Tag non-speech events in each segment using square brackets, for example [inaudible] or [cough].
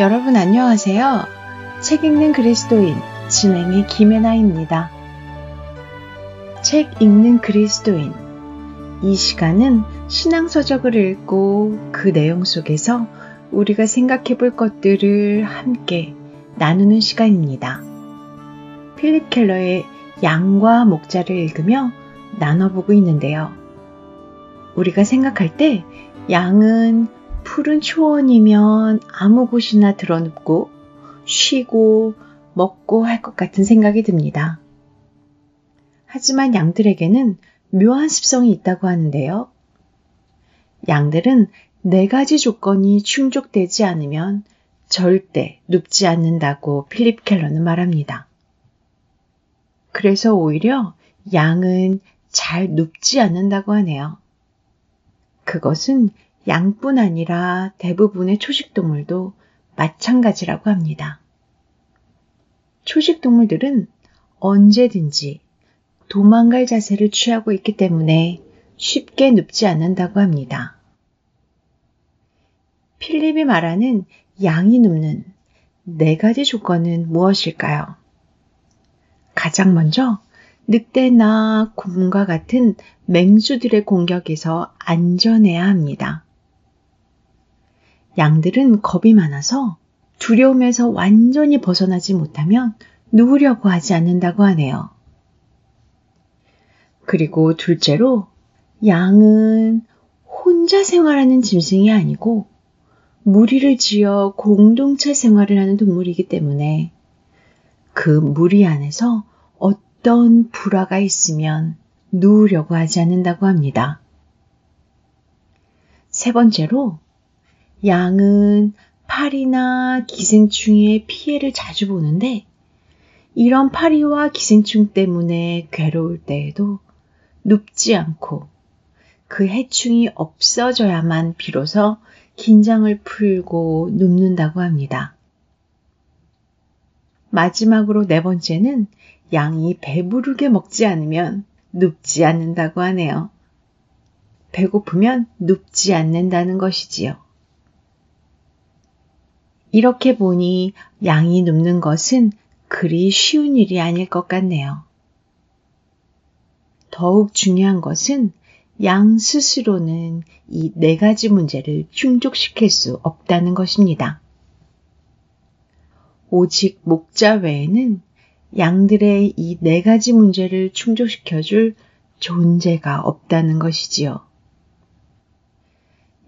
여러분 안녕하세요. 책 읽는 그리스도인 진행의 김혜나입니다. 책 읽는 그리스도인 이 시간은 신앙서적을 읽고 그 내용 속에서 우리가 생각해 볼 것들을 함께 나누는 시간입니다. 필립 켈러의 양과 목자를 읽으며 나눠보고 있는데요. 우리가 생각할 때 양은 푸른 초원이면 아무 곳이나 드러눕고 쉬고 먹고 할 것 같은 생각이 듭니다. 하지만 양들에게는 묘한 습성이 있다고 하는데요. 양들은 네 가지 조건이 충족되지 않으면 절대 눕지 않는다고 필립 켈러는 말합니다. 그래서 오히려 양은 잘 눕지 않는다고 하네요. 그것은 양뿐 아니라 대부분의 초식동물도 마찬가지라고 합니다. 초식동물들은 언제든지 도망갈 자세를 취하고 있기 때문에 쉽게 눕지 않는다고 합니다. 필립이 말하는 양이 눕는 네 가지 조건은 무엇일까요? 가장 먼저 늑대나 곰과 같은 맹수들의 공격에서 안전해야 합니다. 양들은 겁이 많아서 두려움에서 완전히 벗어나지 못하면 누우려고 하지 않는다고 하네요. 그리고 둘째로 양은 혼자 생활하는 짐승이 아니고 무리를 지어 공동체 생활을 하는 동물이기 때문에 그 무리 안에서 어떤 불화가 있으면 누우려고 하지 않는다고 합니다. 세 번째로 양은 파리나 기생충의 피해를 자주 보는데 이런 파리와 기생충 때문에 괴로울 때에도 눕지 않고 그 해충이 없어져야만 비로소 긴장을 풀고 눕는다고 합니다. 마지막으로 네 번째는 양이 배부르게 먹지 않으면 눕지 않는다고 하네요. 배고프면 눕지 않는다는 것이지요. 이렇게 보니 양이 눕는 것은 그리 쉬운 일이 아닐 것 같네요. 더욱 중요한 것은 양 스스로는 이 네 가지 문제를 충족시킬 수 없다는 것입니다. 오직 목자 외에는 양들의 이 네 가지 문제를 충족시켜줄 존재가 없다는 것이지요.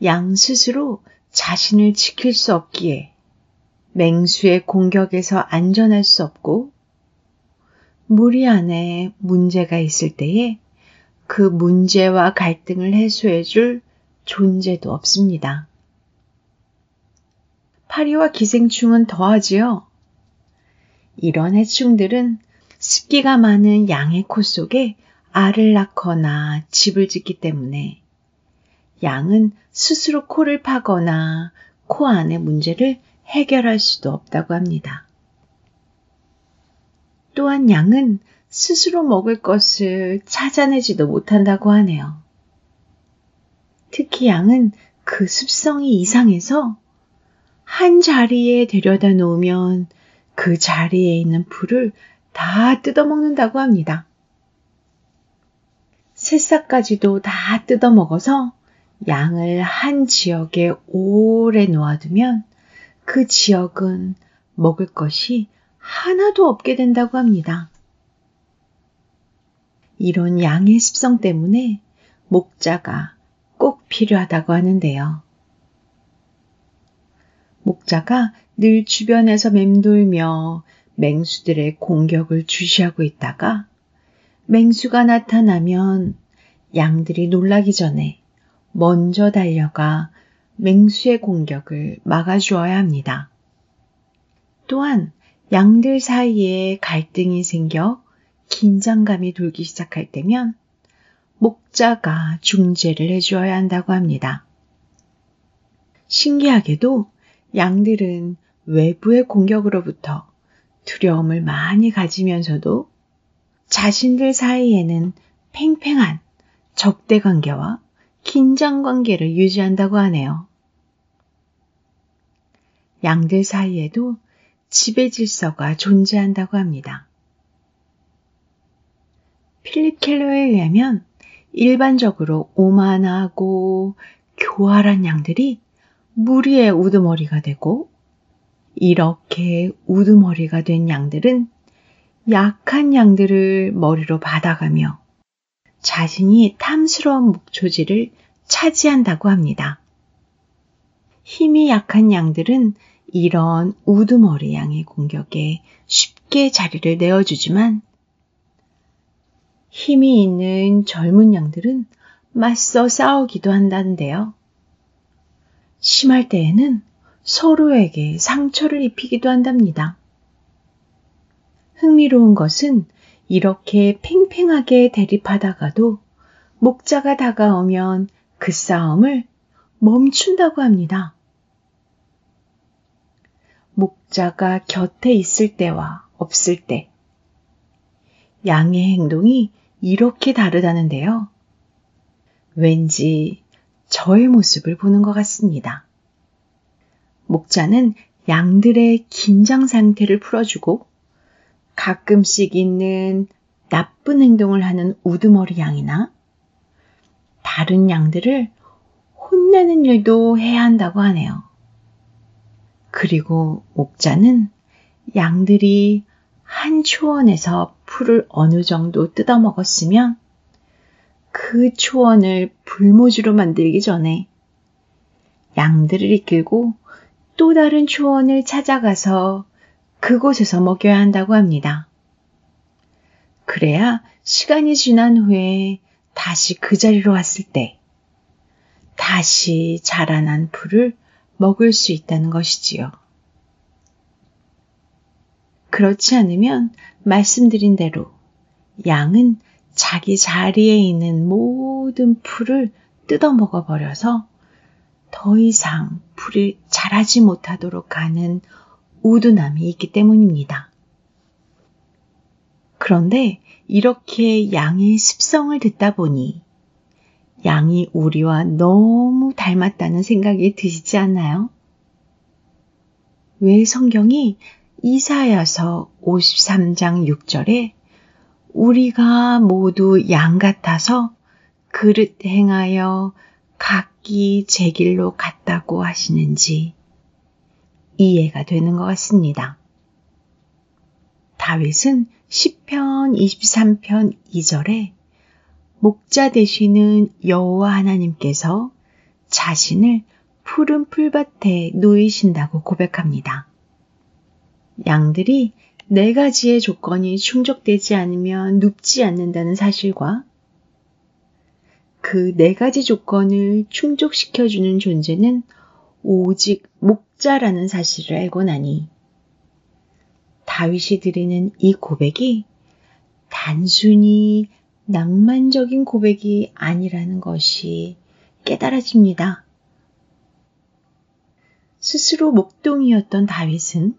양 스스로 자신을 지킬 수 없기에 맹수의 공격에서 안전할 수 없고 무리 안에 문제가 있을 때에 그 문제와 갈등을 해소해 줄 존재도 없습니다. 파리와 기생충은 더하지요. 이런 해충들은 습기가 많은 양의 코 속에 알을 낳거나 집을 짓기 때문에 양은 스스로 코를 파거나 코 안의 문제를 해결할 수도 없다고 합니다. 또한 양은 스스로 먹을 것을 찾아내지도 못한다고 하네요. 특히 양은 그 습성이 이상해서 한 자리에 데려다 놓으면 그 자리에 있는 풀을 다 뜯어먹는다고 합니다. 새싹까지도 다 뜯어먹어서 양을 한 지역에 오래 놓아두면 그 지역은 먹을 것이 하나도 없게 된다고 합니다. 이런 양의 습성 때문에 목자가 꼭 필요하다고 하는데요. 목자가 늘 주변에서 맴돌며 맹수들의 공격을 주시하고 있다가 맹수가 나타나면 양들이 놀라기 전에 먼저 달려가 맹수의 공격을 막아주어야 합니다. 또한 양들 사이에 갈등이 생겨 긴장감이 돌기 시작할 때면 목자가 중재를 해주어야 한다고 합니다. 신기하게도 양들은 외부의 공격으로부터 두려움을 많이 가지면서도 자신들 사이에는 팽팽한 적대 관계와 긴장 관계를 유지한다고 하네요. 양들 사이에도 지배 질서가 존재한다고 합니다. 필립 켈러에 의하면 일반적으로 오만하고 교활한 양들이 무리의 우두머리가 되고 이렇게 우두머리가 된 양들은 약한 양들을 머리로 받아가며 자신이 탐스러운 목초지를 차지한다고 합니다. 힘이 약한 양들은 이런 우두머리 양의 공격에 쉽게 자리를 내어주지만 힘이 있는 젊은 양들은 맞서 싸우기도 한다는데요. 심할 때에는 서로에게 상처를 입히기도 한답니다. 흥미로운 것은 이렇게 팽팽하게 대립하다가도 목자가 다가오면 그 싸움을 멈춘다고 합니다. 목자가 곁에 있을 때와 없을 때 양의 행동이 이렇게 다르다는데요. 왠지 저의 모습을 보는 것 같습니다. 목자는 양들의 긴장 상태를 풀어주고 가끔씩 있는 나쁜 행동을 하는 우두머리 양이나 다른 양들을 혼내는 일도 해야 한다고 하네요. 그리고 목자는 양들이 한 초원에서 풀을 어느 정도 뜯어먹었으면 그 초원을 불모지로 만들기 전에 양들을 이끌고 또 다른 초원을 찾아가서 그곳에서 먹여야 한다고 합니다. 그래야 시간이 지난 후에 다시 그 자리로 왔을 때 다시 자라난 풀을 먹을 수 있다는 것이지요. 그렇지 않으면 말씀드린 대로 양은 자기 자리에 있는 모든 풀을 뜯어 먹어 버려서 더 이상 풀이 자라지 못하도록 하는 우둔함이 있기 때문입니다. 그런데 이렇게 양의 습성을 듣다 보니 양이 우리와 너무 닮았다는 생각이 드시지 않나요? 왜 성경이 이사야서 53장 6절에 우리가 모두 양 같아서 그릇 행하여 각기 제 길로 갔다고 하시는지 이해가 되는 것 같습니다. 다윗은 10편 23편 2절에 목자 되시는 여호와 하나님께서 자신을 푸른 풀밭에 놓이신다고 고백합니다. 양들이 네 가지의 조건이 충족되지 않으면 눕지 않는다는 사실과 그 네 가지 조건을 충족시켜주는 존재는 오직 목자라는 사실을 알고 나니 다윗이 드리는 이 고백이 단순히 낭만적인 고백이 아니라는 것이 깨달아집니다. 스스로 목동이었던 다윗은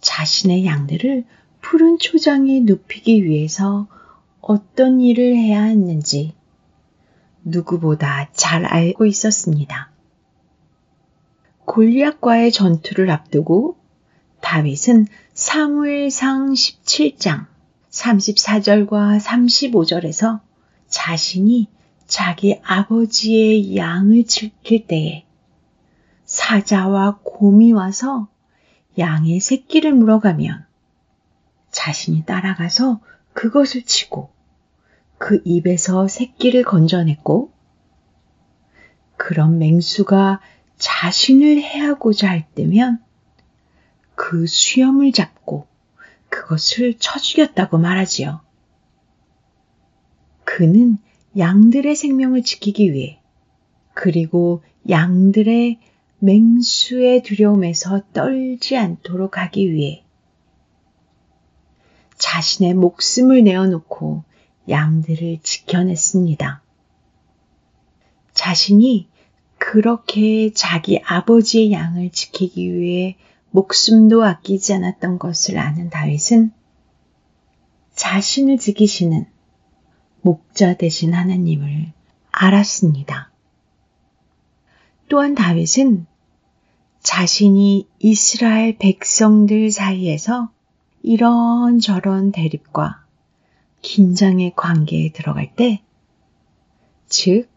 자신의 양들을 푸른 초장에 눕히기 위해서 어떤 일을 해야 했는지 누구보다 잘 알고 있었습니다. 골리앗과의 전투를 앞두고 다윗은 사무엘상 17장 34절과 35절에서 자신이 자기 아버지의 양을 지킬 때에 사자와 곰이 와서 양의 새끼를 물어가면 자신이 따라가서 그것을 치고 그 입에서 새끼를 건져냈고 그런 맹수가 자신을 해하고자 할 때면 그 수염을 잡고 그것을 쳐 죽였다고 말하지요. 그는 양들의 생명을 지키기 위해 그리고 양들의 맹수의 두려움에서 떨지 않도록 하기 위해 자신의 목숨을 내어놓고 양들을 지켜냈습니다. 자신이 그렇게 자기 아버지의 양을 지키기 위해 목숨도 아끼지 않았던 것을 아는 다윗은 자신을 지키시는 목자 되신 하나님을 알았습니다. 또한 다윗은 자신이 이스라엘 백성들 사이에서 이런저런 대립과 긴장의 관계에 들어갈 때, 즉,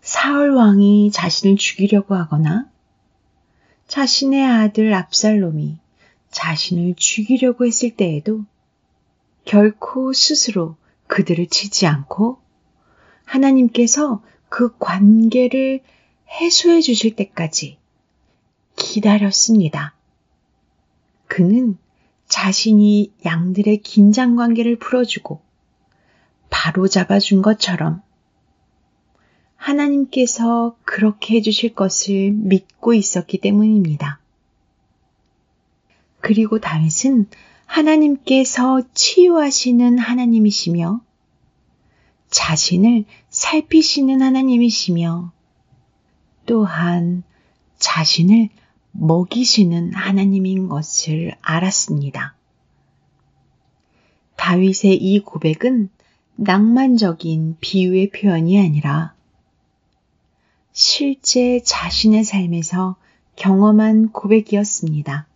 사울 왕이 자신을 죽이려고 하거나 자신의 아들 압살롬이 자신을 죽이려고 했을 때에도 결코 스스로 그들을 치지 않고 하나님께서 그 관계를 해소해 주실 때까지 기다렸습니다. 그는 자신이 양들의 긴장 관계를 풀어주고 바로 잡아준 것처럼 하나님께서 그렇게 해주실 것을 믿고 있었기 때문입니다. 그리고 다윗은 하나님께서 치유하시는 하나님이시며 자신을 살피시는 하나님이시며 또한 자신을 먹이시는 하나님인 것을 알았습니다. 다윗의 이 고백은 낭만적인 비유의 표현이 아니라 실제 자신의 삶에서 경험한 고백이었습니다.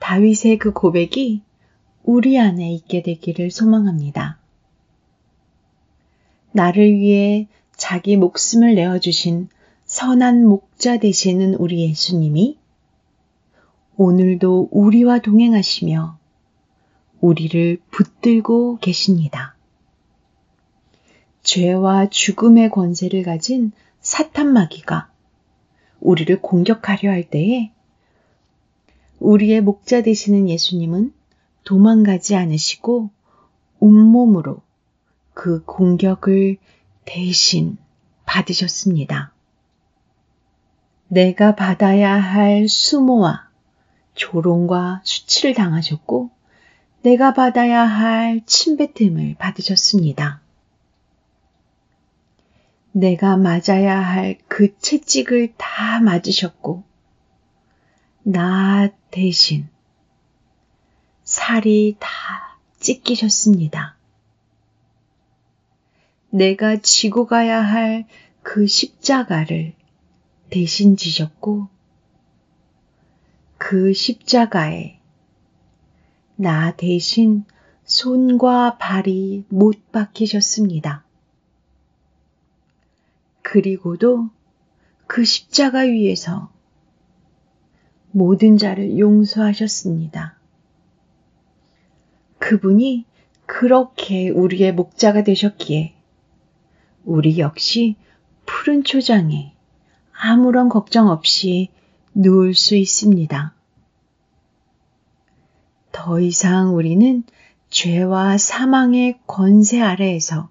다윗의 그 고백이 우리 안에 있게 되기를 소망합니다. 나를 위해 자기 목숨을 내어주신 선한 목자 되시는 우리 예수님이 오늘도 우리와 동행하시며 우리를 붙들고 계십니다. 죄와 죽음의 권세를 가진 사탄 마귀가 우리를 공격하려 할 때에 우리의 목자 되시는 예수님은 도망가지 않으시고 온몸으로 그 공격을 대신 받으셨습니다. 내가 받아야 할 수모와 조롱과 수치를 당하셨고 내가 받아야 할 침뱉음을 받으셨습니다. 내가 맞아야 할 그 채찍을 다 맞으셨고 나 대신 살이 다 찢기셨습니다. 내가 지고 가야 할 그 십자가를 대신 지셨고 그 십자가에 나 대신 손과 발이 못 박히셨습니다. 그리고도 그 십자가 위에서 모든 자를 용서하셨습니다. 그분이 그렇게 우리의 목자가 되셨기에 우리 역시 푸른 초장에 아무런 걱정 없이 누울 수 있습니다. 더 이상 우리는 죄와 사망의 권세 아래에서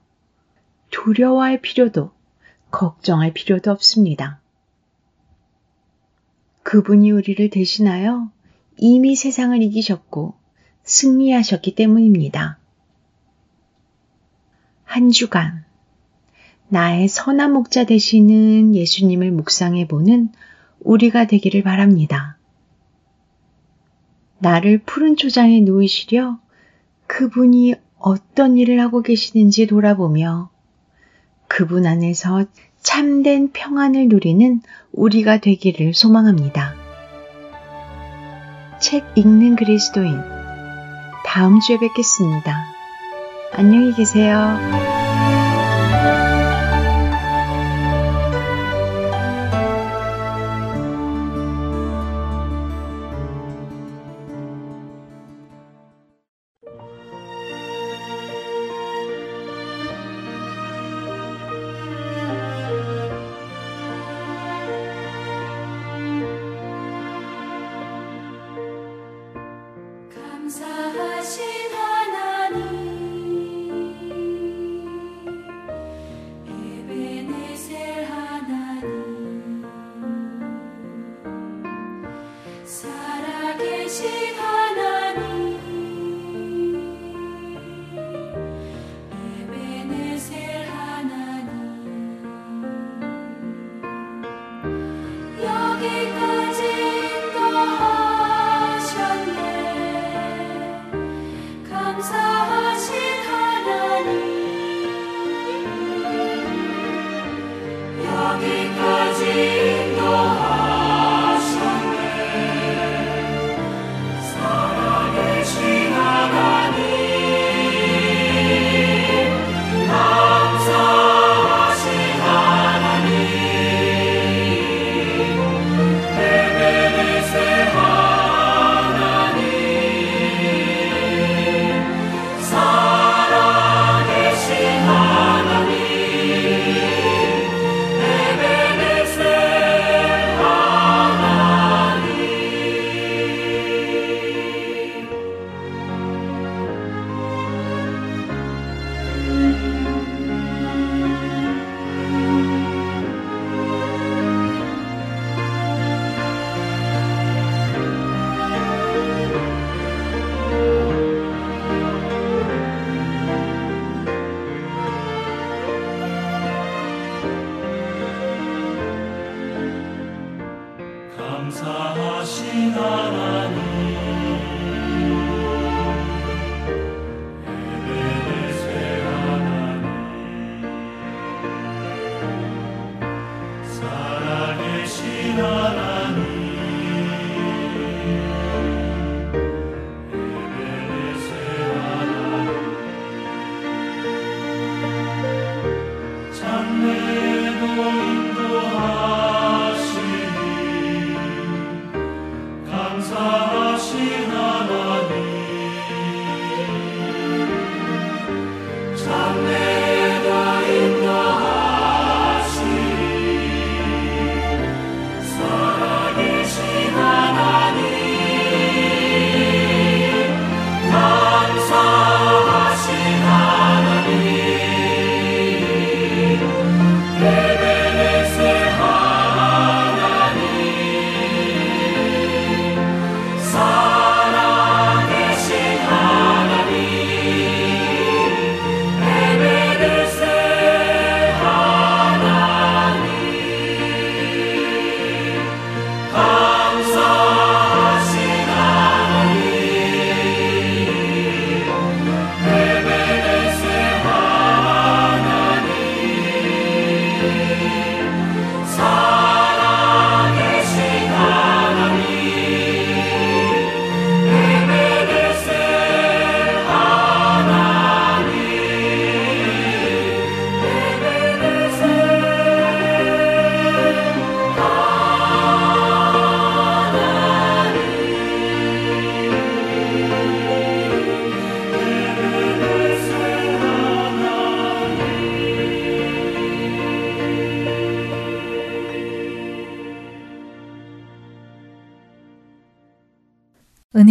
두려워할 필요도 걱정할 필요도 없습니다. 그분이 우리를 대신하여 이미 세상을 이기셨고 승리하셨기 때문입니다. 한 주간 나의 선한 목자 되시는 예수님을 묵상해 보는 우리가 되기를 바랍니다. 나를 푸른 초장에 누이시려 그분이 어떤 일을 하고 계시는지 돌아보며 그분 안에서 참된 평안을 누리는 우리가 되기를 소망합니다. 책 읽는 그리스도인 다음 주에 뵙겠습니다. 안녕히 계세요. 감사하신 하나님.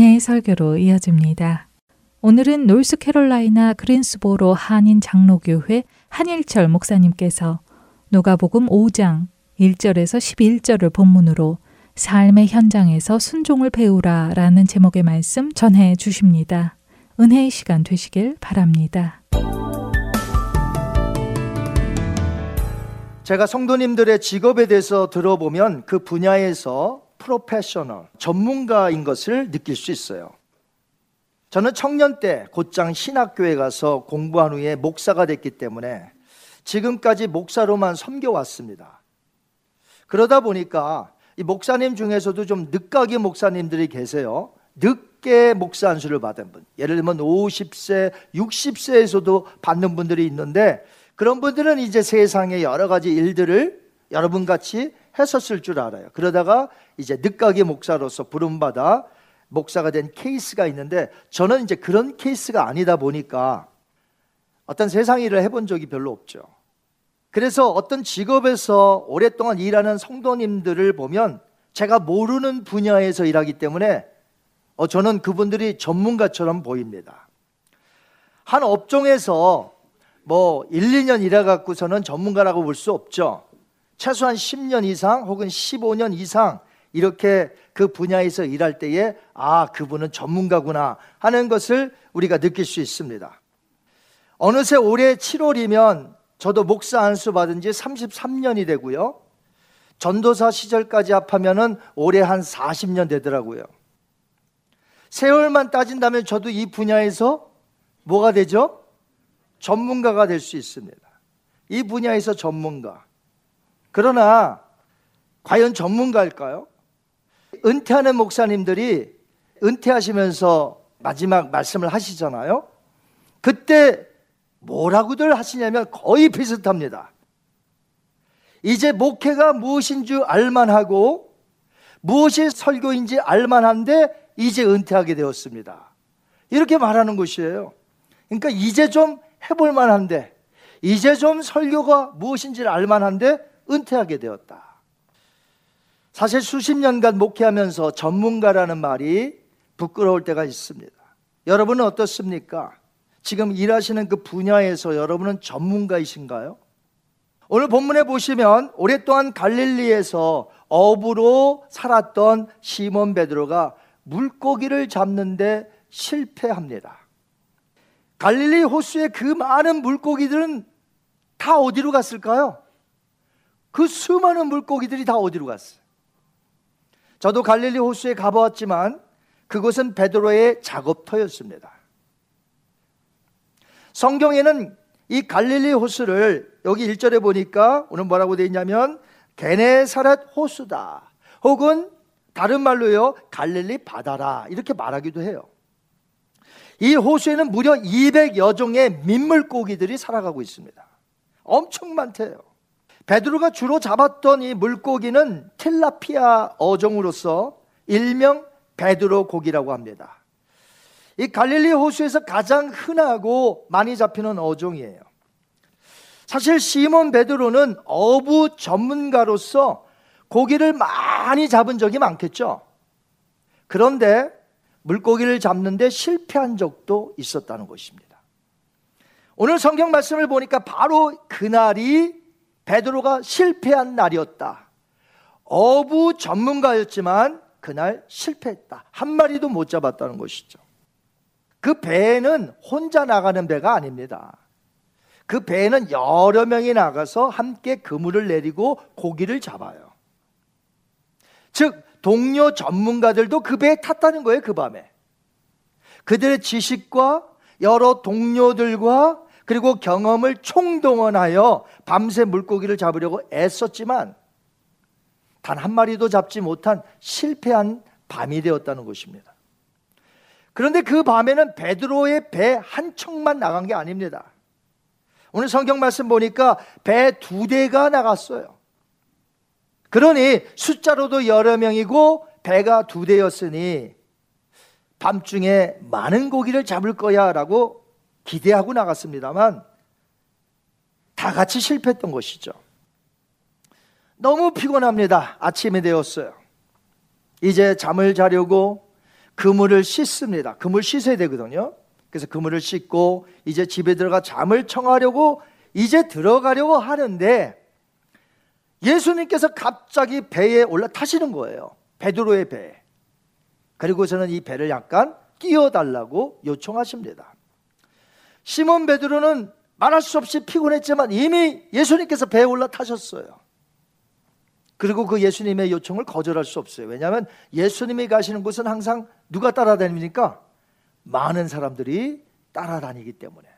은혜의 설교로 이어집니다. 오늘은 노스캐롤라이나 그린스보로 한인 장로교회 한일철 목사님께서 누가복음 5장 1절에서 11절을 본문으로 삶의 현장에서 순종을 배우라 라는 제목의 말씀 전해 주십니다. 은혜의 시간 되시길 바랍니다. 제가 성도님들의 직업에 대해서 들어보면 그 분야에서 프로페셔널, 전문가인 것을 느낄 수 있어요. 저는 청년 때 곧장 신학교에 가서 공부한 후에 목사가 됐기 때문에 지금까지 목사로만 섬겨왔습니다. 그러다 보니까 이 목사님 중에서도 좀 늦가기 목사님들이 계세요. 늦게 목사 안수를 받은 분. 예를 들면 50세, 60세에서도 받는 분들이 있는데 그런 분들은 이제 세상의 여러 가지 일들을 여러분 같이 했었을 줄 알아요. 그러다가 이제 늦깎이 목사로서 부름받아 목사가 된 케이스가 있는데 저는 이제 그런 케이스가 아니다 보니까 어떤 세상 일을 해본 적이 별로 없죠. 그래서 어떤 직업에서 오랫동안 일하는 성도님들을 보면 제가 모르는 분야에서 일하기 때문에 어, 저는 그분들이 전문가처럼 보입니다. 한 업종에서 뭐 1, 2년 일해갖고서는 전문가라고 볼 수 없죠. 최소한 10년 이상 혹은 15년 이상 이렇게 그 분야에서 일할 때에 아, 그분은 전문가구나 하는 것을 우리가 느낄 수 있습니다. 어느새 올해 7월이면 저도 목사 안수 받은 지 33년이 되고요. 전도사 시절까지 합하면은 올해 한 40년 되더라고요. 세월만 따진다면 저도 이 분야에서 뭐가 되죠? 전문가가 될 수 있습니다. 이 분야에서 전문가. 그러나 과연 전문가일까요? 은퇴하는 목사님들이 은퇴하시면서 마지막 말씀을 하시잖아요. 그때 뭐라고들 하시냐면 거의 비슷합니다. 이제 목회가 무엇인 줄 알만하고 무엇이 설교인지 알만한데 이제 은퇴하게 되었습니다. 이렇게 말하는 것이에요. 그러니까 이제 좀 해볼 만한데 이제 좀 설교가 무엇인지를 알만한데 은퇴하게 되었다. 사실 수십 년간 목회하면서 전문가라는 말이 부끄러울 때가 있습니다. 여러분은 어떻습니까? 지금 일하시는 그 분야에서 여러분은 전문가이신가요? 오늘 본문에 보시면 오랫동안 갈릴리에서 어부로 살았던 시몬 베드로가 물고기를 잡는데 실패합니다. 갈릴리 호수의 그 많은 물고기들은 다 어디로 갔을까요? 그 수많은 물고기들이 다 어디로 갔어요? 저도 갈릴리 호수에 가보았지만 그곳은 베드로의 작업터였습니다. 성경에는 이 갈릴리 호수를 여기 1절에 보니까 오늘 뭐라고 되어 있냐면 게네사렛 호수다. 혹은 다른 말로요. 갈릴리 바다라. 이렇게 말하기도 해요. 이 호수에는 무려 200여 종의 민물고기들이 살아가고 있습니다. 엄청 많대요. 베드로가 주로 잡았던 이 물고기는 틸라피아 어종으로서 일명 베드로 고기라고 합니다. 이 갈릴리 호수에서 가장 흔하고 많이 잡히는 어종이에요. 사실 시몬 베드로는 어부 전문가로서 고기를 많이 잡은 적이 많겠죠. 그런데 물고기를 잡는데 실패한 적도 있었다는 것입니다. 오늘 성경 말씀을 보니까 바로 그날이 베드로가 실패한 날이었다. 어부 전문가였지만 그날 실패했다. 한 마리도 못 잡았다는 것이죠. 그 배는 혼자 나가는 배가 아닙니다. 그 배는 여러 명이 나가서 함께 그물을 내리고 고기를 잡아요. 즉, 동료 전문가들도 그 배에 탔다는 거예요, 그 밤에. 그들의 지식과 여러 동료들과 그리고 경험을 총동원하여 밤새 물고기를 잡으려고 애썼지만 단 한 마리도 잡지 못한 실패한 밤이 되었다는 것입니다. 그런데 그 밤에는 베드로의 배 한 척만 나간 게 아닙니다. 오늘 성경 말씀 보니까 배 두 대가 나갔어요. 그러니 숫자로도 여러 명이고 배가 두 대였으니 밤중에 많은 고기를 잡을 거야 라고 기대하고 나갔습니다만 다 같이 실패했던 것이죠. 너무 피곤합니다. 아침이 되었어요. 이제 잠을 자려고 그물을 씻습니다. 그물 씻어야 되거든요. 그래서 그물을 씻고 이제 집에 들어가 잠을 청하려고 이제 들어가려고 하는데 예수님께서 갑자기 배에 올라타시는 거예요. 베드로의 배. 그리고 저는 이 배를 약간 끼워달라고 요청하십니다. 시몬 베드로는 말할 수 없이 피곤했지만 이미 예수님께서 배에 올라 타셨어요. 그리고 그 예수님의 요청을 거절할 수 없어요. 왜냐하면 예수님이 가시는 곳은 항상 누가 따라다닙니까? 많은 사람들이 따라다니기 때문에.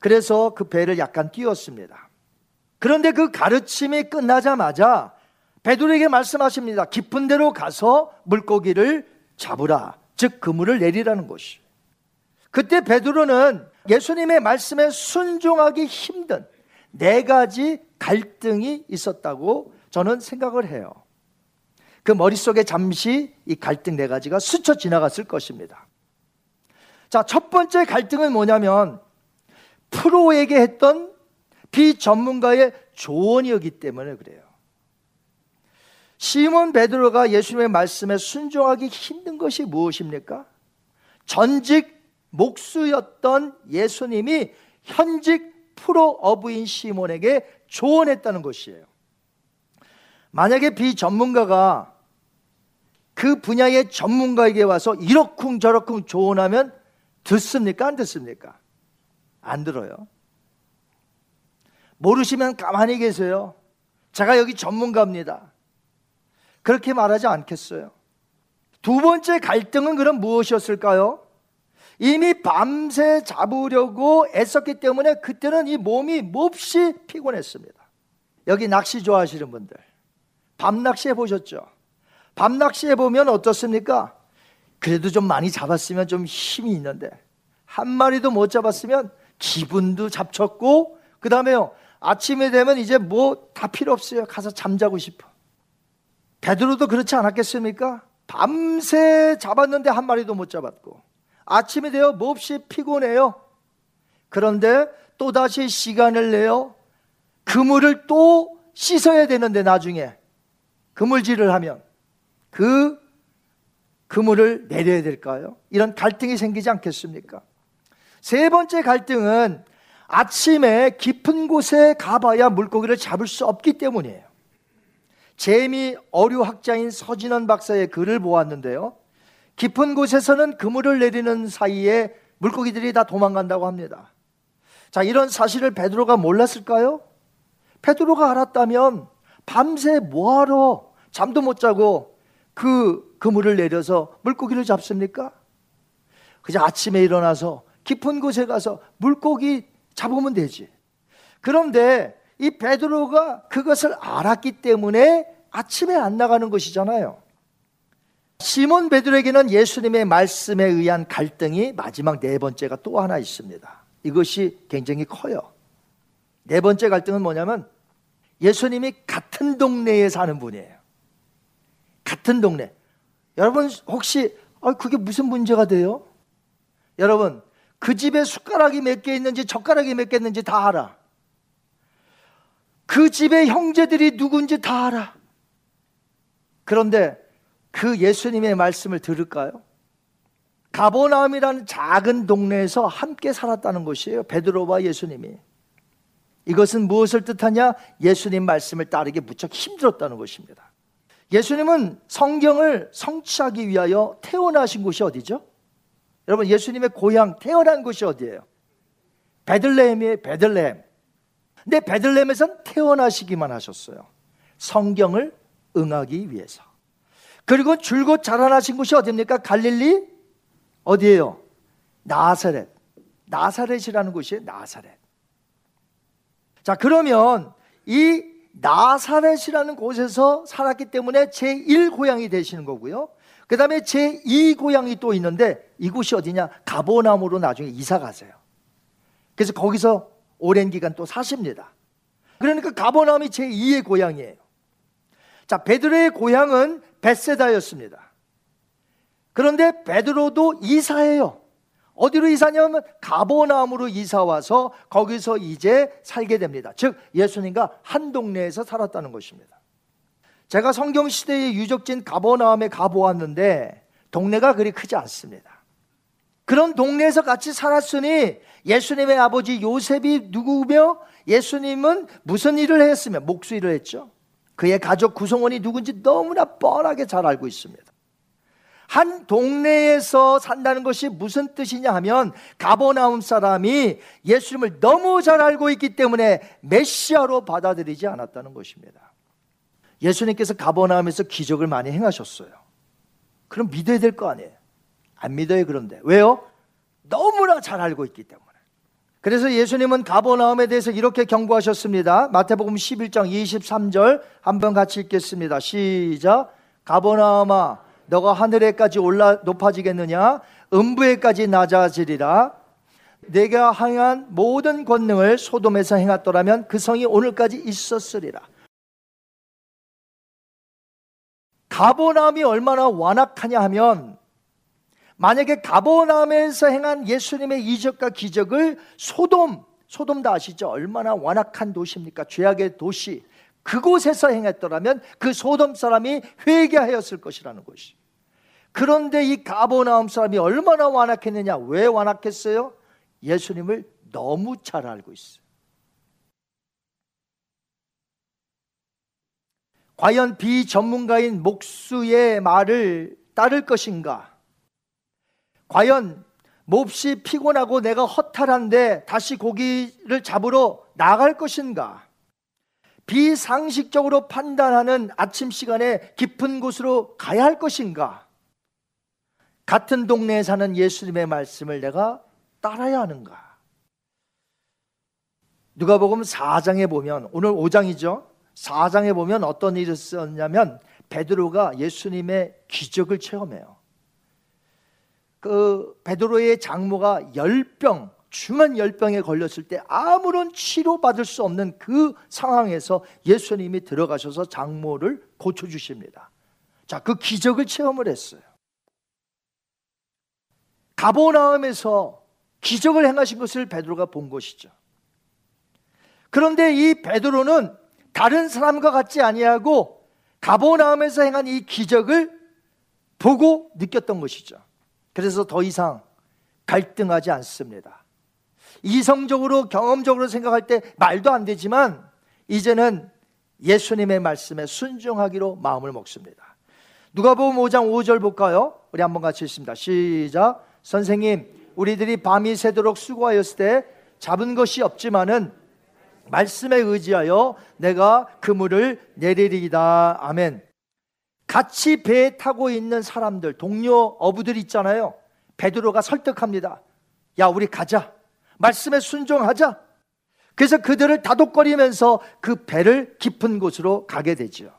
그래서 그 배를 약간 띄웠습니다. 그런데 그 가르침이 끝나자마자 베드로에게 말씀하십니다. 깊은 데로 가서 물고기를 잡으라. 즉 그물을 내리라는 것이. 그때 베드로는 예수님의 말씀에 순종하기 힘든 네 가지 갈등이 있었다고 저는 생각을 해요. 그 머릿속에 잠시 이 갈등 네 가지가 스쳐 지나갔을 것입니다. 자, 첫 번째 갈등은 뭐냐면 프로에게 했던 비전문가의 조언이었기 때문에 그래요. 시몬 베드로가 예수님의 말씀에 순종하기 힘든 것이 무엇입니까? 전직 목수였던 예수님이 현직 프로 어부인 시몬에게 조언했다는 것이에요. 만약에 비전문가가 그 분야의 전문가에게 와서 이러쿵 저러쿵 조언하면 듣습니까? 안 듣습니까? 안 들어요. 모르시면 가만히 계세요. 제가 여기 전문가입니다. 그렇게 말하지 않겠어요. 두 번째 갈등은 그럼 무엇이었을까요? 이미 밤새 잡으려고 애썼기 때문에 그때는 이 몸이 몹시 피곤했습니다. 여기 낚시 좋아하시는 분들, 밤 낚시 해보셨죠? 밤 낚시 해보면 어떻습니까? 그래도 좀 많이 잡았으면 좀 힘이 있는데, 한 마리도 못 잡았으면 기분도 잡쳤고, 그 다음에요, 아침에 되면 이제 뭐 다 필요 없어요. 가서 잠자고 싶어. 베드로도 그렇지 않았겠습니까? 밤새 잡았는데 한 마리도 못 잡았고 아침이 되어 몹시 피곤해요. 그런데 또다시 시간을 내어 그물을 또 씻어야 되는데 나중에 그물질을 하면 그 그물을 내려야 될까요? 이런 갈등이 생기지 않겠습니까? 세 번째 갈등은 아침에 깊은 곳에 가봐야 물고기를 잡을 수 없기 때문이에요. 재미 어류 학자인 서진원 박사의 글을 보았는데요. 깊은 곳에서는 그물을 내리는 사이에 물고기들이 다 도망간다고 합니다. 자, 이런 사실을 베드로가 몰랐을까요? 베드로가 알았다면 밤새 뭐하러 잠도 못 자고 그 그물을 내려서 물고기를 잡습니까? 그저 아침에 일어나서 깊은 곳에 가서 물고기 잡으면 되지. 그런데 이 베드로가 그것을 알았기 때문에 아침에 안 나가는 것이잖아요. 시몬 베드로에게는 예수님의 말씀에 의한 갈등이 마지막 네 번째가 또 하나 있습니다. 이것이 굉장히 커요. 네 번째 갈등은 뭐냐면 예수님이 같은 동네에 사는 분이에요. 같은 동네. 여러분 혹시 아, 그게 무슨 문제가 돼요? 여러분 그 집에 숟가락이 몇 개 있는지 젓가락이 몇 개 있는지 다 알아. 그 집의 형제들이 누군지 다 알아. 그런데 그 예수님의 말씀을 들을까요? 가보나움이라는 작은 동네에서 함께 살았다는 것이에요. 베드로와 예수님이. 이것은 무엇을 뜻하냐? 예수님 말씀을 따르기 무척 힘들었다는 것입니다. 예수님은 성경을 성취하기 위하여 태어나신 곳이 어디죠? 여러분 예수님의 고향 태어난 곳이 어디예요? 베들레헴이에요. 베들레헴. 근데 베들레헴에선 태어나시기만 하셨어요. 성경을 응하기 위해서. 그리고 줄곧 자라나신 곳이 어디입니까? 갈릴리 어디예요? 나사렛. 나사렛이라는 곳이에요. 나사렛. 자, 그러면 이 나사렛이라는 곳에서 살았기 때문에 제1고향이 되시는 거고요. 그 다음에 제2고향이 또 있는데 이곳이 어디냐? 가보남으로 나중에 이사 가세요. 그래서 거기서 오랜 기간 또 사십니다. 그러니까 가보남이 제2의 고향이에요. 자, 베드로의 고향은 베세다였습니다. 그런데 베드로도 이사해요. 어디로 이사냐면 가보나움으로 이사 와서 거기서 이제 살게 됩니다. 즉 예수님과 한 동네에서 살았다는 것입니다. 제가 성경 시대의 유적진 가보나움에 가보았는데 동네가 그리 크지 않습니다. 그런 동네에서 같이 살았으니 예수님의 아버지 요셉이 누구며 예수님은 무슨 일을 했으며 목수 일을 했죠. 그의 가족 구성원이 누군지 너무나 뻔하게 잘 알고 있습니다. 한 동네에서 산다는 것이 무슨 뜻이냐 하면 가버나움 사람이 예수님을 너무 잘 알고 있기 때문에 메시아로 받아들이지 않았다는 것입니다. 예수님께서 가버나움에서 기적을 많이 행하셨어요. 그럼 믿어야 될 거 아니에요. 안 믿어요 그런데 왜요? 너무나 잘 알고 있기 때문에. 그래서 예수님은 가버나움에 대해서 이렇게 경고하셨습니다. 마태복음 11장 23절 한번 같이 읽겠습니다. 시작. 가버나움아 너가 하늘에까지 올라 높아지겠느냐? 음부에까지 낮아지리라. 내가 행한 모든 권능을 소돔에서 행했더라면 그 성이 오늘까지 있었으리라. 가보나움이 얼마나 완악하냐 하면 만약에 가보나움에서 행한 예수님의 이적과 기적을 소돔, 소돔 다 아시죠? 얼마나 완악한 도시입니까? 죄악의 도시. 그곳에서 행했더라면 그 소돔 사람이 회개하였을 것이라는 것이. 그런데 이 가보나움 사람이 얼마나 완악했느냐? 왜 완악했어요? 예수님을 너무 잘 알고 있어요. 과연 비전문가인 목수의 말을 따를 것인가? 과연 몹시 피곤하고 내가 허탈한데 다시 고기를 잡으러 나갈 것인가? 비상식적으로 판단하는 아침 시간에 깊은 곳으로 가야 할 것인가? 같은 동네에 사는 예수님의 말씀을 내가 따라야 하는가? 누가복음 4장에 보면 오늘 5장이죠. 4장에 보면 어떤 일이 있었냐면 베드로가 예수님의 기적을 체험해요. 그 베드로의 장모가 열병 중한 열병에 걸렸을 때 아무런 치료받을 수 없는 그 상황에서 예수님이 들어가셔서 장모를 고쳐 주십니다. 자, 그 기적을 체험을 했어요. 가보나움에서 기적을 행하신 것을 베드로가 본 것이죠. 그런데 이 베드로는 다른 사람과 같지 아니하고 가보나움에서 행한 이 기적을 보고 느꼈던 것이죠. 그래서 더 이상 갈등하지 않습니다. 이성적으로 경험적으로 생각할 때 말도 안 되지만 이제는 예수님의 말씀에 순종하기로 마음을 먹습니다. 누가복음 5장 5절 볼까요? 우리 한번 같이 읽습니다. 시작. 선생님, 우리들이 밤이 새도록 수고하였을 때 잡은 것이 없지만은 말씀에 의지하여 내가 그물을 내리리이다. 아멘. 같이 배에 타고 있는 사람들, 동료 어부들 있잖아요. 베드로가 설득합니다. 야, 우리 가자. 말씀에 순종하자. 그래서 그들을 다독거리면서 그 배를 깊은 곳으로 가게 되죠.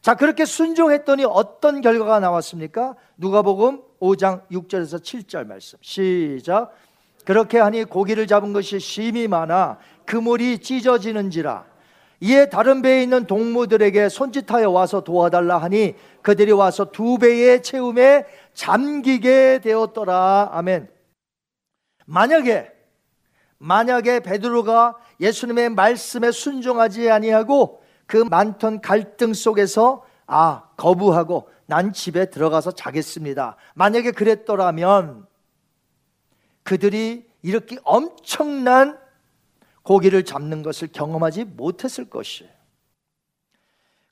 자, 그렇게 순종했더니 어떤 결과가 나왔습니까? 누가복음 5장 6절에서 7절 말씀. 시작. 그렇게 하니 고기를 잡은 것이 심이 많아 그물이 찢어지는지라. 이에 다른 배에 있는 동무들에게 손짓하여 와서 도와달라 하니 그들이 와서 두 배의 채움에 잠기게 되었더라. 아멘. 만약에 만약에 베드로가 예수님의 말씀에 순종하지 아니하고 그 많던 갈등 속에서 아, 거부하고 난 집에 들어가서 자겠습니다. 만약에 그랬더라면 그들이 이렇게 엄청난 고기를 잡는 것을 경험하지 못했을 것이에요.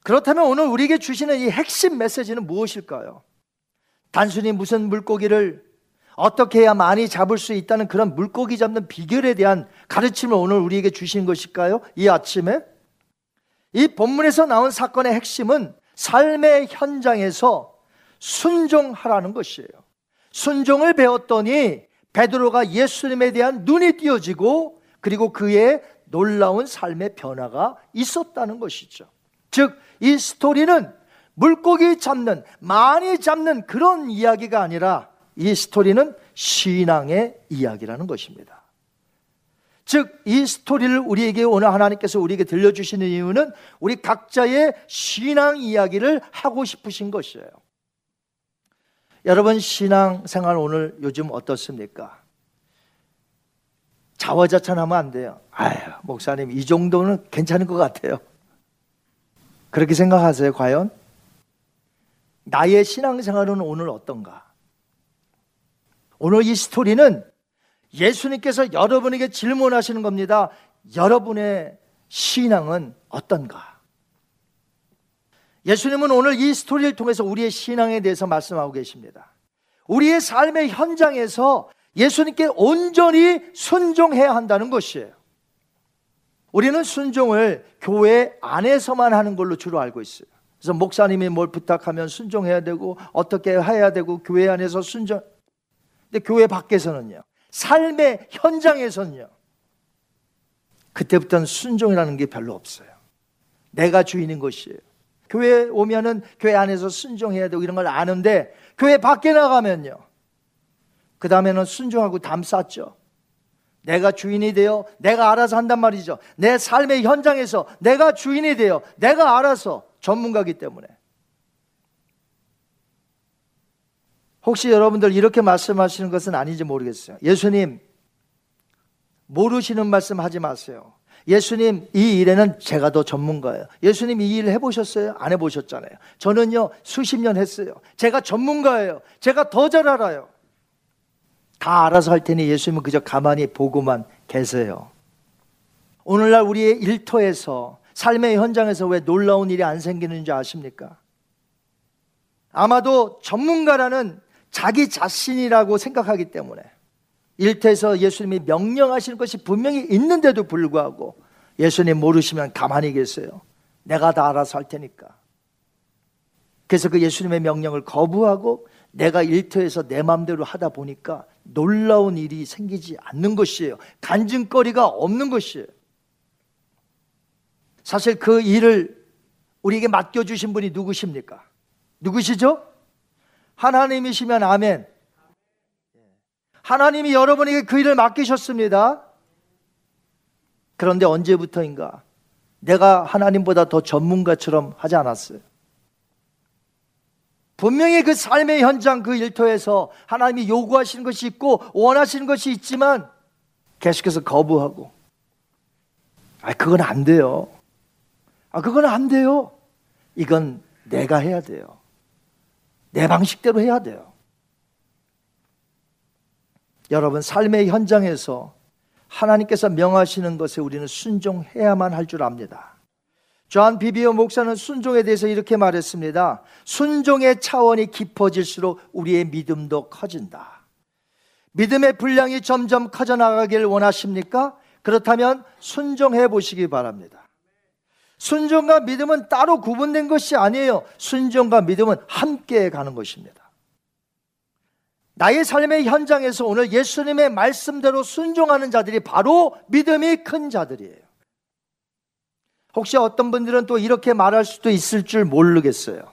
그렇다면 오늘 우리에게 주시는 이 핵심 메시지는 무엇일까요? 단순히 무슨 물고기를 어떻게 해야 많이 잡을 수 있다는 그런 물고기 잡는 비결에 대한 가르침을 오늘 우리에게 주신 것일까요? 이 아침에? 이 본문에서 나온 사건의 핵심은 삶의 현장에서 순종하라는 것이에요. 순종을 배웠더니 베드로가 예수님에 대한 눈이 띄어지고 그리고 그의 놀라운 삶의 변화가 있었다는 것이죠. 즉, 이 스토리는 물고기 잡는, 많이 잡는 그런 이야기가 아니라 이 스토리는 신앙의 이야기라는 것입니다. 즉, 이 스토리를 우리에게 오늘 하나님께서 우리에게 들려주시는 이유는 우리 각자의 신앙 이야기를 하고 싶으신 것이에요. 여러분, 신앙 생활 오늘 요즘 어떻습니까? 자화자찬하면 안 돼요. 아유, 목사님, 이 정도는 괜찮은 것 같아요. 그렇게 생각하세요, 과연? 나의 신앙생활은 오늘 어떤가? 오늘 이 스토리는 예수님께서 여러분에게 질문하시는 겁니다. 여러분의 신앙은 어떤가? 예수님은 오늘 이 스토리를 통해서 우리의 신앙에 대해서 말씀하고 계십니다. 우리의 삶의 현장에서 예수님께 온전히 순종해야 한다는 것이에요. 우리는 순종을 교회 안에서만 하는 걸로 주로 알고 있어요. 그래서 목사님이 뭘 부탁하면 순종해야 되고 어떻게 해야 되고 교회 안에서 순종. 근데 교회 밖에서는요. 삶의 현장에서는요. 그때부터는 순종이라는 게 별로 없어요. 내가 주인인 것이에요. 교회 오면은 교회 안에서 순종해야 되고 이런 걸 아는데 교회 밖에 나가면요. 그 다음에는 순종하고 담 쌌죠. 내가 주인이 되어 내가 알아서 한단 말이죠. 내 삶의 현장에서 내가 주인이 되어 내가 알아서 전문가기 때문에. 혹시 여러분들 이렇게 말씀하시는 것은 아닌지 모르겠어요. 예수님, 모르시는 말씀 하지 마세요. 예수님, 이 일에는 제가 더 전문가예요. 예수님 이 일 해보셨어요? 안 해보셨잖아요. 저는요, 수십 년 했어요. 제가 전문가예요. 제가 더 잘 알아요. 다 알아서 할 테니 예수님은 그저 가만히 보고만 계세요. 오늘날 우리의 일터에서 삶의 현장에서 왜 놀라운 일이 안 생기는지 아십니까? 아마도 전문가라는 자기 자신이라고 생각하기 때문에 일터에서 예수님이 명령하시는 것이 분명히 있는데도 불구하고 예수님 모르시면 가만히 계세요. 내가 다 알아서 할 테니까. 그래서 그 예수님의 명령을 거부하고 내가 일터에서 내 마음대로 하다 보니까 놀라운 일이 생기지 않는 것이에요. 간증거리가 없는 것이에요. 사실 그 일을 우리에게 맡겨주신 분이 누구십니까? 누구시죠? 하나님이시면 아멘. 하나님이 여러분에게 그 일을 맡기셨습니다. 그런데 언제부터인가 내가 하나님보다 더 전문가처럼 하지 않았어요. 분명히 그 삶의 현장 그 일터에서 하나님이 요구하시는 것이 있고 원하시는 것이 있지만 계속해서 거부하고 아 그건 안 돼요. 아, 그건 안 돼요. 이건 내가 해야 돼요. 내 방식대로 해야 돼요. 여러분, 삶의 현장에서 하나님께서 명하시는 것에 우리는 순종해야만 할 줄 압니다. 존 비비어 목사는 순종에 대해서 이렇게 말했습니다. 순종의 차원이 깊어질수록 우리의 믿음도 커진다. 믿음의 분량이 점점 커져 나가길 원하십니까? 그렇다면 순종해 보시기 바랍니다. 순종과 믿음은 따로 구분된 것이 아니에요. 순종과 믿음은 함께 가는 것입니다. 나의 삶의 현장에서 오늘 예수님의 말씀대로 순종하는 자들이 바로 믿음이 큰 자들이에요. 혹시 어떤 분들은 또 이렇게 말할 수도 있을 줄 모르겠어요.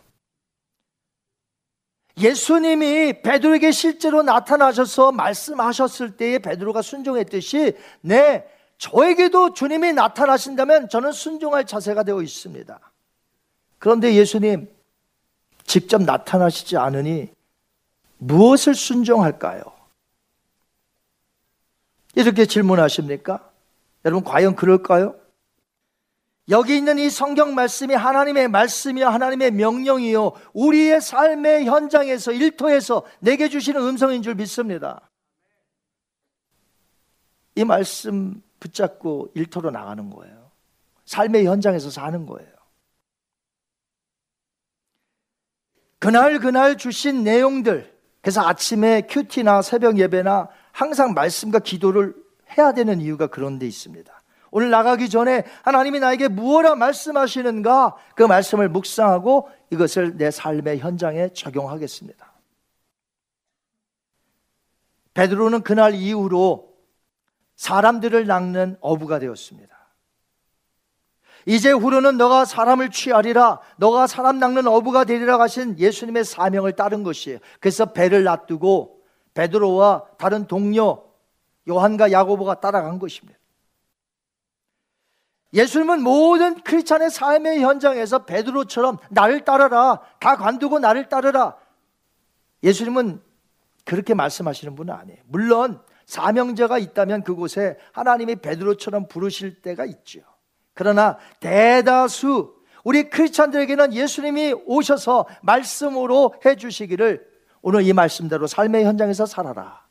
예수님이 베드로에게 실제로 나타나셔서 말씀하셨을 때에 베드로가 순종했듯이 네, 저에게도 주님이 나타나신다면 저는 순종할 자세가 되어 있습니다. 그런데 예수님 직접 나타나시지 않으니 무엇을 순종할까요? 이렇게 질문하십니까? 여러분, 과연 그럴까요? 여기 있는 이 성경 말씀이 하나님의 말씀이요, 하나님의 명령이요, 우리의 삶의 현장에서, 일터에서 내게 주시는 음성인 줄 믿습니다. 이 말씀 붙잡고 일터로 나가는 거예요. 삶의 현장에서 사는 거예요. 그날 그날 주신 내용들, 그래서 아침에 큐티나 새벽 예배나 항상 말씀과 기도를 해야 되는 이유가 그런 데 있습니다. 오늘 나가기 전에 하나님이 나에게 무엇라 말씀하시는가 그 말씀을 묵상하고 이것을 내 삶의 현장에 적용하겠습니다. 베드로는 그날 이후로 사람들을 낚는 어부가 되었습니다. 이제 후로는 너가 사람을 취하리라, 너가 사람 낚는 어부가 되리라 하신 예수님의 사명을 따른 것이에요. 그래서 배를 놔두고 베드로와 다른 동료 요한과 야고보가 따라간 것입니다. 예수님은 모든 크리스찬의 삶의 현장에서 베드로처럼 나를 따르라, 다 관두고 나를 따르라. 예수님은 그렇게 말씀하시는 분은 아니에요. 물론 사명자가 있다면 그곳에 하나님이 베드로처럼 부르실 때가 있죠. 그러나 대다수 우리 크리스찬들에게는 예수님이 오셔서 말씀으로 해 주시기를 오늘 이 말씀대로 삶의 현장에서 살아라.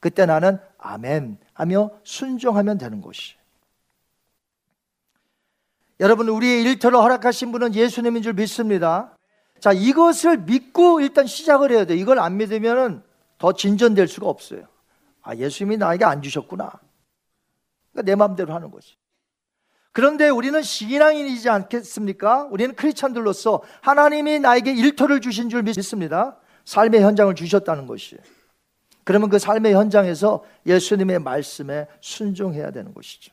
그때 나는 아멘 하며 순종하면 되는 것이. 여러분, 우리의 일터를 허락하신 분은 예수님인 줄 믿습니다. 자, 이것을 믿고 일단 시작을 해야 돼. 이걸 안 믿으면 더 진전될 수가 없어요. 아, 예수님이 나에게 안 주셨구나. 그러니까 내 마음대로 하는 거지. 그런데 우리는 신앙인이지 않겠습니까? 우리는 크리스찬들로서 하나님이 나에게 일터를 주신 줄 믿습니다. 삶의 현장을 주셨다는 것이. 그러면 그 삶의 현장에서 예수님의 말씀에 순종해야 되는 것이죠.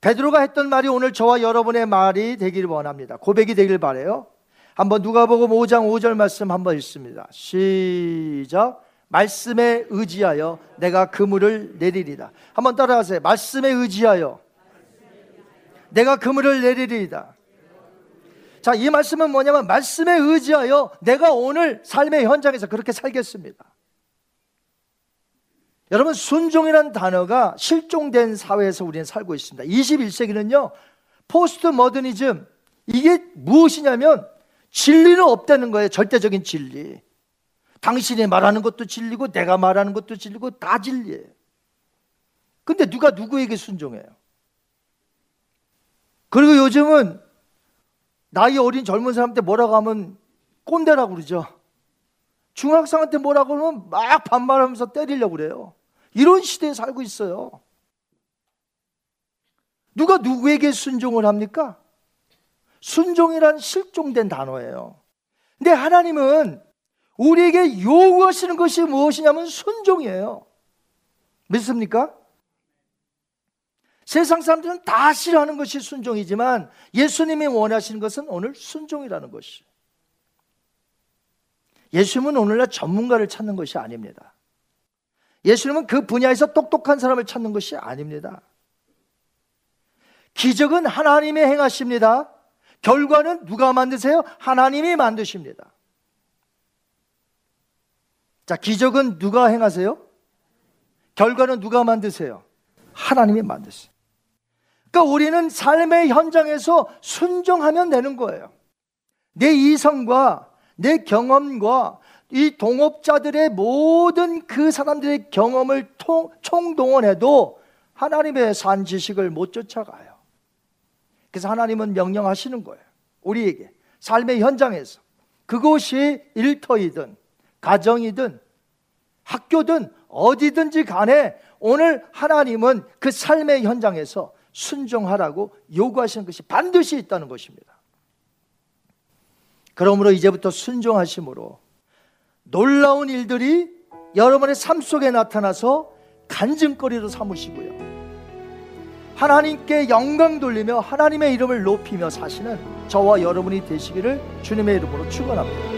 베드로가 했던 말이 오늘 저와 여러분의 말이 되기를 원합니다. 고백이 되길 바래요. 한번 누가복음 5장 5절 말씀 한번 읽습니다. 시작. 말씀에 의지하여 내가 그물을 내리리다. 한번 따라하세요. 말씀에 의지하여 내가 그물을 내리리다. 자, 이 말씀은 뭐냐면 말씀에 의지하여 내가 오늘 삶의 현장에서 그렇게 살겠습니다. 여러분 순종이라는 단어가 실종된 사회에서 우리는 살고 있습니다. 21세기는요. 포스트 모더니즘 이게 무엇이냐면 진리는 없다는 거예요. 절대적인 진리. 당신이 말하는 것도 진리고 내가 말하는 것도 진리고 다 진리예요. 근데 누가 누구에게 순종해요? 그리고 요즘은 나이 어린 젊은 사람한테 뭐라고 하면 꼰대라고 그러죠. 중학생한테 뭐라고 하면 막 반말하면서 때리려고 그래요. 이런 시대에 살고 있어요. 누가 누구에게 순종을 합니까? 순종이란 실종된 단어예요. 근데 하나님은 우리에게 요구하시는 것이 무엇이냐면 순종이에요. 믿습니까? 세상 사람들은 다 싫어하는 것이 순종이지만 예수님이 원하시는 것은 오늘 순종이라는 것이. 예수님은 오늘날 전문가를 찾는 것이 아닙니다. 예수님은 그 분야에서 똑똑한 사람을 찾는 것이 아닙니다. 기적은 하나님의 행하십니다. 결과는 누가 만드세요? 하나님이 만드십니다. 자, 기적은 누가 행하세요? 결과는 누가 만드세요? 하나님이 만드세요. 그러니까 우리는 삶의 현장에서 순종하면 되는 거예요. 내 이성과 내 경험과 이 동업자들의 모든 그 사람들의 경험을 통, 총동원해도 하나님의 산 지식을 못 쫓아가요. 그래서 하나님은 명령하시는 거예요. 우리에게 삶의 현장에서 그곳이 일터이든 가정이든 학교든 어디든지 간에 오늘 하나님은 그 삶의 현장에서 순종하라고 요구하시는 것이 반드시 있다는 것입니다. 그러므로 이제부터 순종하심으로 놀라운 일들이 여러분의 삶 속에 나타나서 간증거리로 삼으시고요. 하나님께 영광 돌리며 하나님의 이름을 높이며 사시는 저와 여러분이 되시기를 주님의 이름으로 축원합니다.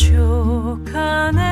情かね。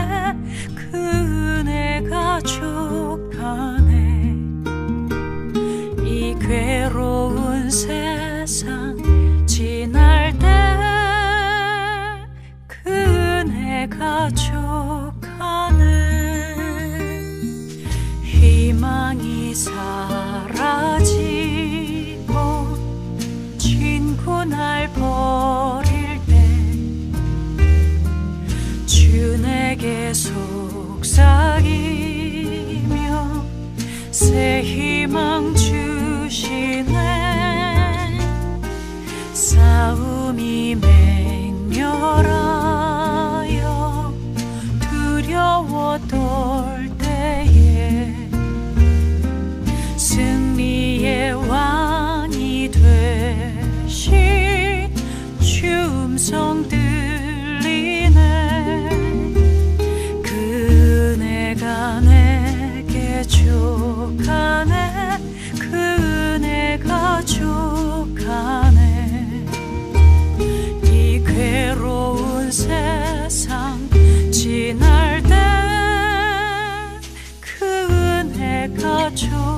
멈춰.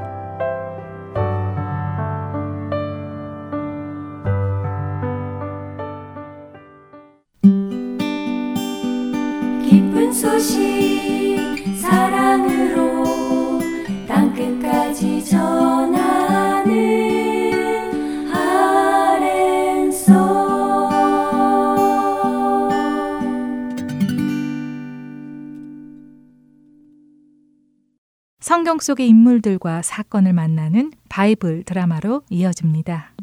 성경 속의 인물들과 사건을 만나는 바이블 드라마로 이어집니다.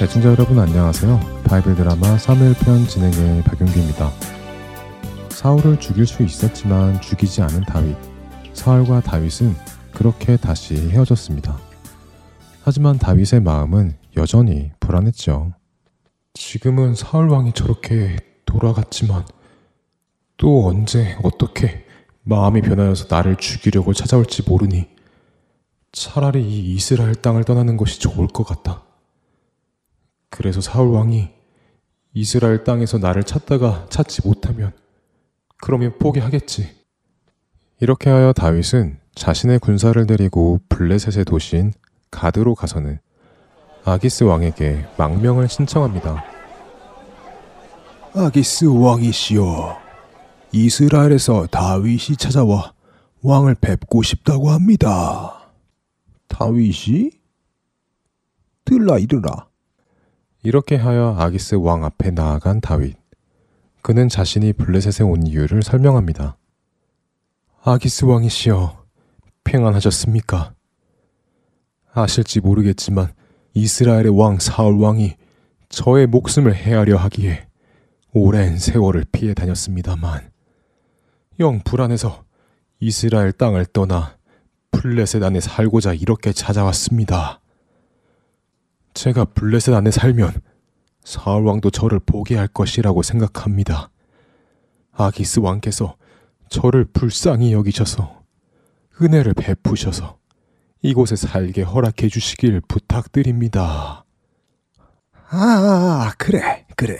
애청자 여러분 안녕하세요. 바이블 드라마 3일편 진행의 박윤규입니다. 사울을 죽일 수 있었지만 죽이지 않은 다윗. 사울과 다윗은 그렇게 다시 헤어졌습니다. 하지만 다윗의 마음은 여전히 불안했죠. 지금은 사울 왕이 저렇게 돌아갔지만 또 언제 어떻게 마음이 변하여서 나를 죽이려고 찾아올지 모르니 차라리 이 이스라엘 땅을 떠나는 것이 좋을 것 같다. 그래서 사울 왕이 이스라엘 땅에서 나를 찾다가 찾지 못하면 그러면 포기하겠지. 이렇게 하여 다윗은 자신의 군사를 데리고 블레셋의 도시인 가드로 가서는 아기스 왕에게 망명을 신청합니다. 아기스 왕이시여, 이스라엘에서 다윗이 찾아와 왕을 뵙고 싶다고 합니다. 다윗이? 들라 이르라. 이렇게 하여 아기스 왕 앞에 나아간 다윗. 그는 자신이 블레셋에 온 이유를 설명합니다. 아기스 왕이시여, 평안하셨습니까? 아실지 모르겠지만 이스라엘의 왕 사울 왕이 저의 목숨을 해하려 하기에 오랜 세월을 피해 다녔습니다만 영 불안해서 이스라엘 땅을 떠나 블레셋 안에 살고자 이렇게 찾아왔습니다. 제가 블레셋 안에 살면 사울 왕도 저를 포기할 것이라고 생각합니다. 아기스 왕께서 저를 불쌍히 여기셔서 은혜를 베푸셔서 이곳에 살게 허락해 주시길 부탁드립니다. 아, 그래, 그래.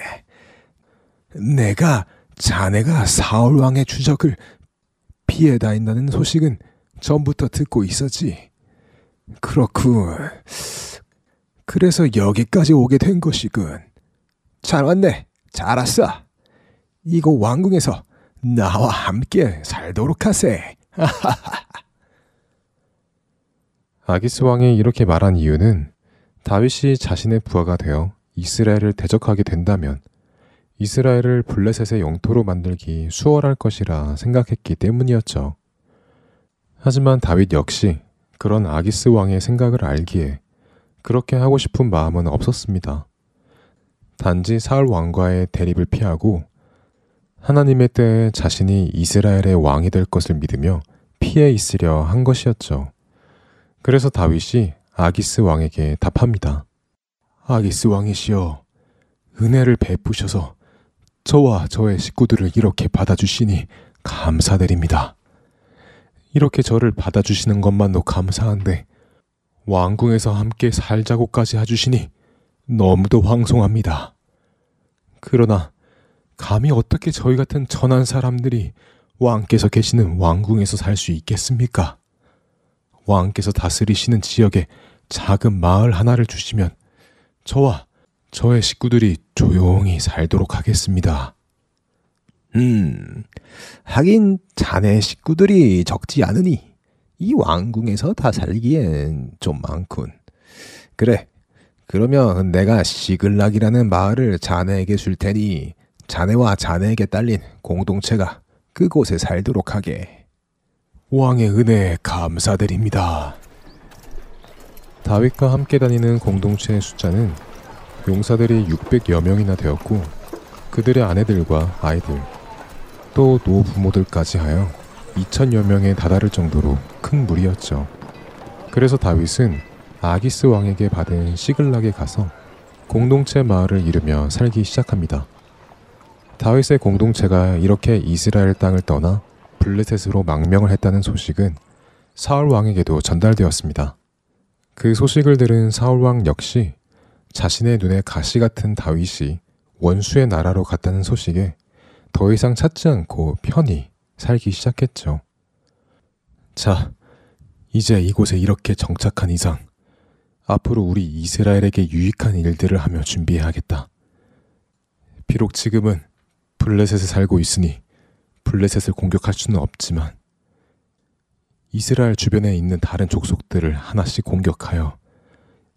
내가 자네가 사울 왕의 추적을 피해 다닌다는 소식은 전부터 듣고 있었지. 그렇군. 그래서 여기까지 오게 된 것이군. 잘 왔네. 잘 왔어. 이곳 왕궁에서 나와 함께 살도록 하세. [laughs] 아기스 왕이 이렇게 말한 이유는 다윗이 자신의 부하가 되어 이스라엘을 대적하게 된다면 이스라엘을 블레셋의 영토로 만들기 수월할 것이라 생각했기 때문이었죠. 하지만 다윗 역시 그런 아기스 왕의 생각을 알기에 그렇게 하고 싶은 마음은 없었습니다. 단지 사울 왕과의 대립을 피하고 하나님의 때에 자신이 이스라엘의 왕이 될 것을 믿으며 피해 있으려 한 것이었죠. 그래서 다윗이 아기스 왕에게 답합니다. 아기스 왕이시여, 은혜를 베푸셔서 저와 저의 식구들을 이렇게 받아주시니 감사드립니다. 이렇게 저를 받아주시는 것만도 감사한데 왕궁에서 함께 살자고까지 해주시니 너무도 황송합니다. 그러나 감히 어떻게 저희 같은 천한 사람들이 왕께서 계시는 왕궁에서 살 수 있겠습니까? 왕께서 다스리시는 지역에 작은 마을 하나를 주시면 저와 저의 식구들이 조용히 살도록 하겠습니다. 음, 하긴 자네 식구들이 적지 않으니 이 왕궁에서 다 살기엔 좀 많군. 그래, 그러면 내가 시글락이라는 마을을 자네에게 줄 테니 자네와 자네에게 딸린 공동체가 그곳에 살도록 하게. 왕의 은혜에 감사드립니다. 다윗과 함께 다니는 공동체의 숫자는 용사들이 600여 명이나 되었고 그들의 아내들과 아이들 또 노부모들까지 하여 2천여 명에 다다를 정도로 큰 무리였죠. 그래서 다윗은 아기스 왕에게 받은 시글락에 가서 공동체 마을을 이루며 살기 시작합니다. 다윗의 공동체가 이렇게 이스라엘 땅을 떠나 블레셋으로 망명을 했다는 소식은 사울 왕에게도 전달되었습니다. 그 소식을 들은 사울 왕 역시 자신의 눈에 가시 같은 다윗이 원수의 나라로 갔다는 소식에 더 이상 찾지 않고 편히 살기 시작했죠. 자, 이제 이곳에 이렇게 정착한 이상 앞으로 우리 이스라엘에게 유익한 일들을 하며 준비해야겠다. 비록 지금은 블레셋에 살고 있으니 블레셋을 공격할 수는 없지만 이스라엘 주변에 있는 다른 족속들을 하나씩 공격하여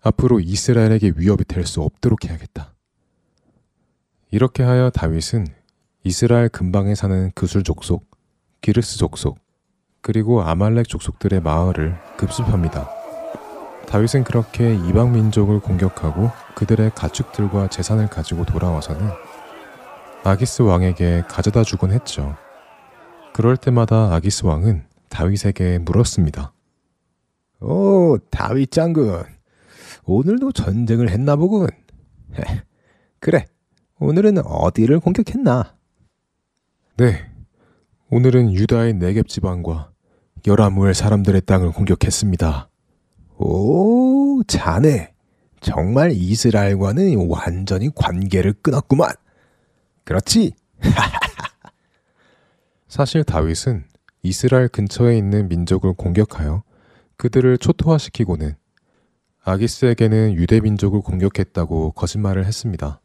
앞으로 이스라엘에게 위협이 될 수 없도록 해야겠다. 이렇게 하여 다윗은 이스라엘 근방에 사는 그술 족속, 기르스 족속, 그리고 아말렉 족속들의 마을을 급습합니다. 다윗은 그렇게 이방 민족을 공격하고 그들의 가축들과 재산을 가지고 돌아와서는 아기스 왕에게 가져다 주곤 했죠. 그럴 때마다 아기스 왕은 다윗에게 물었습니다. 오, 다윗 장군. 오늘도 전쟁을 했나 보군. 헤, 그래, 오늘은 어디를 공격했나? 네, 오늘은 유다의 네겝 지방과 여라무엘 사람들의 땅을 공격했습니다. 오, 자네. 정말 이스라엘과는 완전히 관계를 끊었구만. 그렇지? [laughs] 사실 다윗은 이스라엘 근처에 있는 민족을 공격하여 그들을 초토화시키고는 아기스에게는 유대 민족을 공격했다고 거짓말을 했습니다.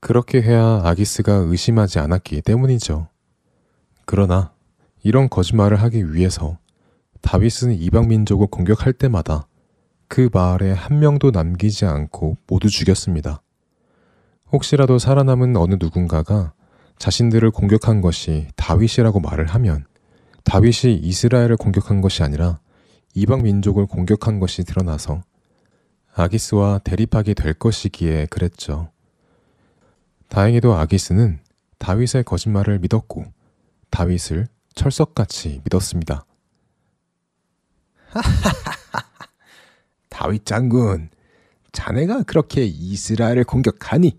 그렇게 해야 아기스가 의심하지 않았기 때문이죠. 그러나 이런 거짓말을 하기 위해서 다윗은 이방 민족을 공격할 때마다 그 마을에 한 명도 남기지 않고 모두 죽였습니다. 혹시라도 살아남은 어느 누군가가 자신들을 공격한 것이 다윗이라고 말을 하면 다윗이 이스라엘을 공격한 것이 아니라 이방 민족을 공격한 것이 드러나서 아기스와 대립하게 될 것이기에 그랬죠. 다행히도 아기스는 다윗의 거짓말을 믿었고 다윗을 철석같이 믿었습니다. 다윗 장군, 자네가 그렇게 이스라엘을 공격하니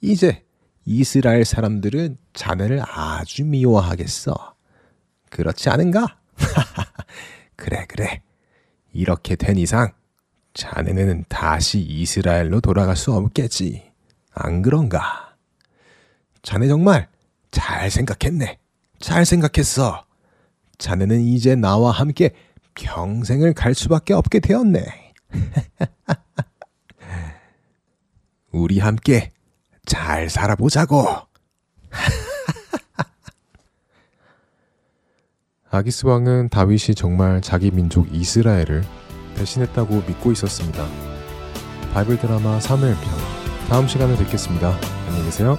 이제 이스라엘 사람들은 자네를 아주 미워하겠어. 그렇지 않은가? [laughs] 그래, 그래. 이렇게 된 이상 자네는 다시 이스라엘로 돌아갈 수 없겠지. 안 그런가? 자네 정말 잘 생각했네. 잘 생각했어. 자네는 이제 나와 함께 평생을 갈 수밖에 없게 되었네. [laughs] 우리 함께 잘 살아보자고. [laughs] 아기스 왕은 다윗이 정말 자기 민족 이스라엘을 배신했다고 믿고 있었습니다. 바이블 드라마 3일 편 다음 시간에 뵙겠습니다. 안녕히 계세요.